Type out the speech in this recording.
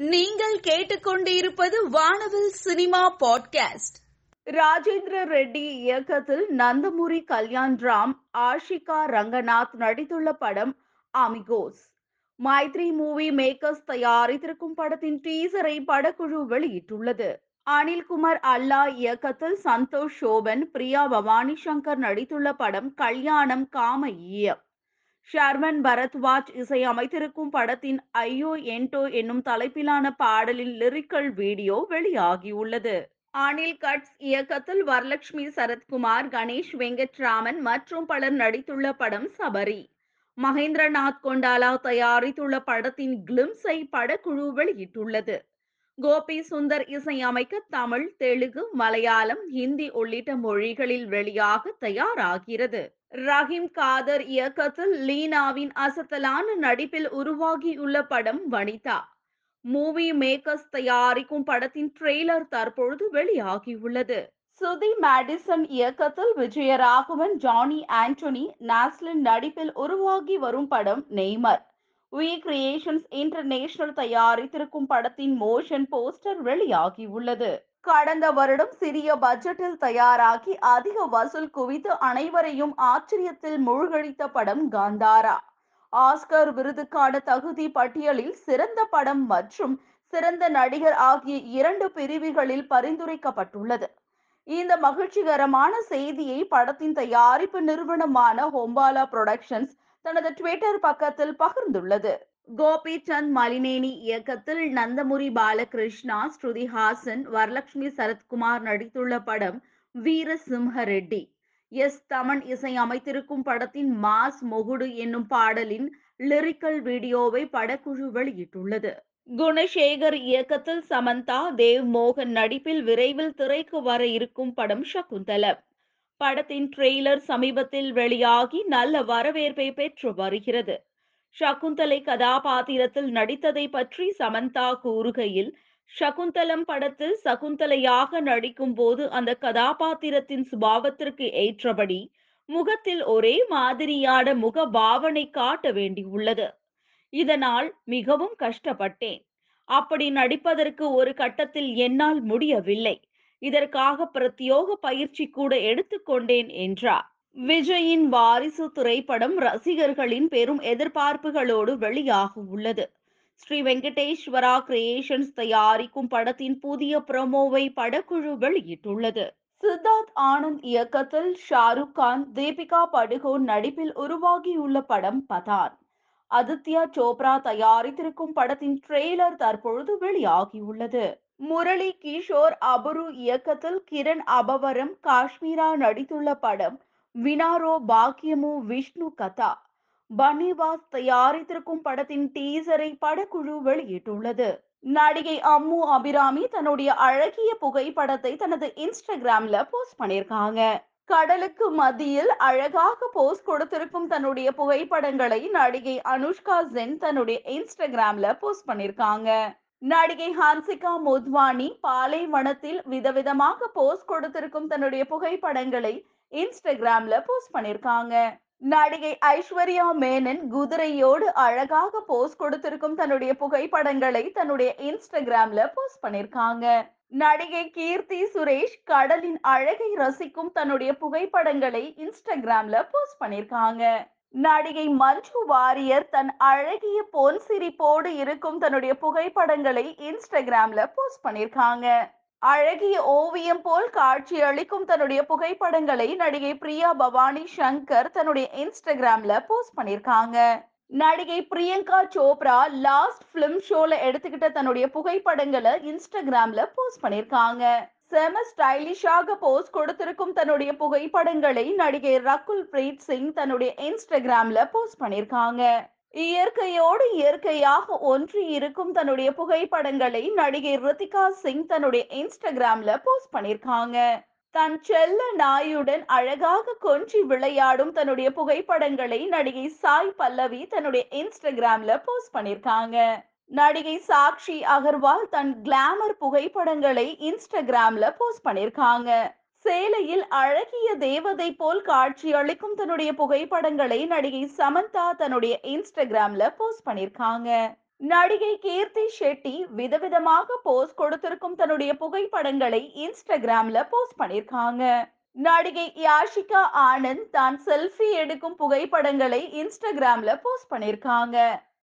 நீங்கள் கேட்டுக்கொண்டிருப்பது வானவில் சினிமா பாட்காஸ்ட். ராஜேந்திர ரெட்டி இயக்கத்தில் நந்தமுரி கல்யாண் ராம் ஆஷிகா ரங்கநாத் நடித்துள்ள படம் அமிகோஸ். மைத்ரி மூவி மேக்கர்ஸ் தயாரித்திருக்கும் படத்தின் டீசரை படக்குழு வெளியிட்டுள்ளது. அனில்குமார் அல்லா இயக்கத்தில் சந்தோஷ் சோபன் பிரியா பவானி சங்கர் நடித்துள்ள படம் கல்யாணம் காம ஈயம் ஷர்மன் பரத்வாஜ் இசையமைத்திருக்கும் படத்தின் ஐயோ என்டோ என்னும் தலைப்பிலான பாடலின் லிரிக்கல் வீடியோ வெளியாகியுள்ளது. அனில் கட்ஸ் இயக்கத்தில் வரலட்சுமி சரத்குமார் கணேஷ் வெங்கட்ராமன் மற்றும் பலர் நடித்துள்ள படம் சபரி. மகேந்திரநாத் கொண்டாலா தயாரித்துள்ள படத்தின் கிளிம்ஸை படக்குழு வெளியிட்டுள்ளது. கோபி சுந்தர் இசையமைக்க தமிழ் தெலுங்கு மலையாளம் ஹிந்தி உள்ளிட்ட மொழிகளில் வெளியாக தயாராகிறது. ரஹீம் காதர் இயக்கத்தில் லீனாவின் அசத்தலான நடிப்பில் உருவாகியுள்ள படம் வனிதா. மூவி மேக்கர்ஸ் தயாரிக்கும் படத்தின் ட்ரெய்லர் தற்பொழுது வெளியாகியுள்ளது. சுதி மேடிசன் இயக்கத்தில் விஜயராகவன் ஜானி ஆண்டனி நாஸ்லின் நடிப்பில் உருவாகி வரும் படம் நெய்மர். வி கிரியேஷன்ஸ் இன்டர்நேஷனல் தயாரித்திருக்கும் படத்தின் மோஷன் போஸ்டர் வெளியாகி உள்ளது. கடந்த வருடம் சிறிய பட்ஜெட்டில் தயாராகி அதிக வசூல் குவித்து அனைவரையும் ஆச்சரியத்தில் மூழ்கடித்த படம் காந்தாரா. ஆஸ்கர் விருதுக்கான தகுதி பட்டியலில் சிறந்த படம் மற்றும் சிறந்த நடிகர் ஆகிய இரண்டு பிரிவுகளில் பரிந்துரைக்கப்பட்டுள்ளது. இந்த மகிழ்ச்சிகரமான செய்தியை படத்தின் தயாரிப்பு நிறுவனமான ஹோம்பாலா புரொடக்ஷன்ஸ் தனது ட்விட்டர் பக்கத்தில் பகிர்ந்துள்ளது. கோபி சந்த் மலினேனி இயக்கத்தில் நந்தமுரி பாலகிருஷ்ணா ஸ்ருதி ஹாசன் வரலட்சுமி சரத்குமார் நடித்துள்ள படம் வீர சிம்ஹ ரெட்டி எஸ் தமன் இசை அமைத்திருக்கும் படத்தின் மாஸ் மொகுடு என்னும் பாடலின் லிரிக்கல் வீடியோவை படக்குழு வெளியிட்டுள்ளது. குணசேகர் இயக்கத்தில் சமந்தா தேவ் மோகன் நடிப்பில் விரைவில் திரைக்கு வர இருக்கும் படம் சகுந்தலம். படத்தின் ட்ரெய்லர் சமீபத்தில் வெளியாகி நல்ல வரவேற்பை பெற்று வருகிறது. சகுந்தலை கதாபாத்திரத்தில் நடித்ததை பற்றி சமந்தா கூறுகையில் சகுந்தலம் படத்தில் சகுந்தலையாக நடிக்கும் போது அந்த கதாபாத்திரத்தின் சுபாவத்திற்கு ஏற்றபடி முகத்தில் ஒரே மாதிரியான முக பாவனை காட்ட வேண்டியுள்ளது இதனால் மிகவும் கஷ்டப்பட்டேன். அப்படி நடிப்பதற்கு ஒரு கட்டத்தில் என்னால் முடியவில்லை. இதற்காக பிரத்யோக பயிற்சி கூட எடுத்துக்கொண்டேன் என்றார். விஜயின் வாரிசு திரைப்படம் ரசிகர்களின் பெரும் எதிர்பார்ப்புகளோடு வெளியாக உள்ளது. ஸ்ரீ வெங்கடேஸ்வரா கிரியேஷன்ஸ் தயாரிக்கும் படத்தின் புதிய ப்ரோமோவை படக்குழு வெளியிட்டுள்ளது. சித்தார்த் ஆனந்த் இயக்கத்தில் ஷாருக் கான் தீபிகா படுகோன் நடிப்பில் உருவாகியுள்ள படம் பதான். ஆதித்யா சோப்ரா தயாரித்திருக்கும் படத்தின் ட்ரெய்லர் தற்பொழுது வெளியாகியுள்ளது. முரளி கிஷோர் அபரு இயக்கத்தில் கிரண் அபவரம் காஷ்மீரா நடித்துள்ள படம் வினாரோ பாக்கியமு விஷ்ணு கதா. பன்னிவாஸ் தயாரித்திருக்கும் படத்தின் டீசரை படக்குழு வெளியிட்டுள்ளது. நடிகை அம்மு அபிராமி தன்னுடைய அழகிய புகைப்படத்தை தனது இன்ஸ்டாகிராம்ல போஸ்ட் பண்ணியிருக்காங்க. கடலுக்கு மத்தியில் அழகாக போஸ்ட் கொடுத்திருக்கும் தன்னுடைய புகைப்படங்களை நடிகை அனுஷ்கா சென் தன்னுடைய இன்ஸ்டாகிராம்ல போஸ்ட் பண்ணியிருக்காங்க. நடிகை ஹான்சிகா மோத்வானி பாலைவனத்தில் விதவிதமாக போஸ்ட் கொடுத்திருக்கும் தன்னுடைய புகைப்படங்களை இன்ஸ்டாகிராம்ல போஸ்ட் பண்ணிருக்காங்க நடிகை ஐஸ்வர்யா மேனன் குதிரையோடு அழகாக போஸ்ட் கொடுத்திருக்கும் தன்னுடைய புகைப்படங்களை தன்னுடைய இன்ஸ்டாகிராம்ல போஸ்ட் பண்ணிருக்காங்க நடிகை கீர்த்தி சுரேஷ் கடலின் அழகை ரசிக்கும் தன்னுடைய புகைப்படங்களை இன்ஸ்டாகிராம்ல போஸ்ட் பண்ணிருக்காங்க நடிகை மஞ்சு வாரியர் தன் அழகிய பொன் சிரிப்போடு இருக்கும் தன்னுடைய புகைப்படங்களை இன்ஸ்டாகிராம்ல போஸ்ட் பண்ணிருக்காங்க அழகிய ஓவியம் போல் காட்சி அளிக்கும் தன்னுடைய புகைப்படங்களை நடிகை பிரியா பவானி சங்கர் தன்னுடைய இன்ஸ்டாகிராம்ல போஸ்ட் பண்ணிருக்காங்க நடிகை பிரியங்கா சோப்ரா லாஸ்ட் பிலிம் ஷோல எடுத்துக்கிட்ட தன்னுடைய புகைப்படங்களை இன்ஸ்டாகிராம்ல போஸ்ட் பண்ணிருக்காங்க செம ஸ்டைலிஷாக போஸ்ட் கொடுத்திருக்கும் தன்னுடைய புகைப்படங்களை நடிகை ரகுல் பிரீத் சிங் தன்னுடைய இன்ஸ்டாகிராம்ல போஸ்ட் பண்ணிருக்காங்க இயற்கையோடு இயற்கையாக ஒன்றி இருக்கும் தன்னுடைய புகைப்படங்களை நடிகை ரித்திகா சிங் தன்னுடைய இன்ஸ்டாகிராம்ல போஸ்ட் பண்ணிருக்காங்க தன் செல்ல நாயுடன் அழகாக கொஞ்சி விளையாடும் தன்னுடைய புகைப்படங்களை நடிகை சாய் பல்லவி தன்னுடைய இன்ஸ்டாகிராம்ல போஸ்ட் பண்ணிருக்காங்க நடிகை சாக்ஷி அகர்வால் தன் கிளாமர் புகைப்படங்களை இன்ஸ்டாகிராம்ல போஸ்ட் பண்ணிருக்காங்க சேலையில் அழகிய தேவதை போல் காட்சி அளிக்கும் தன்னுடைய புகைப்படங்களை நடிகை சமந்தா தன்னுடைய இன்ஸ்டாகிராம்ல போஸ்ட் பண்ணிருக்காங்க நடிகை கீர்த்தி ஷெட்டி விதவிதமாக போஸ்ட் கொடுத்திருக்கும் தன்னுடைய புகைப்படங்களை இன்ஸ்டாகிராம்ல போஸ்ட் பண்ணிருக்காங்க நடிகை யாஷிகா ஆனந்த் தான் செல்ஃபி எடுக்கும் புகைப்படங்களை இன்ஸ்டாகிராம்ல போஸ்ட் பண்ணிருக்காங்க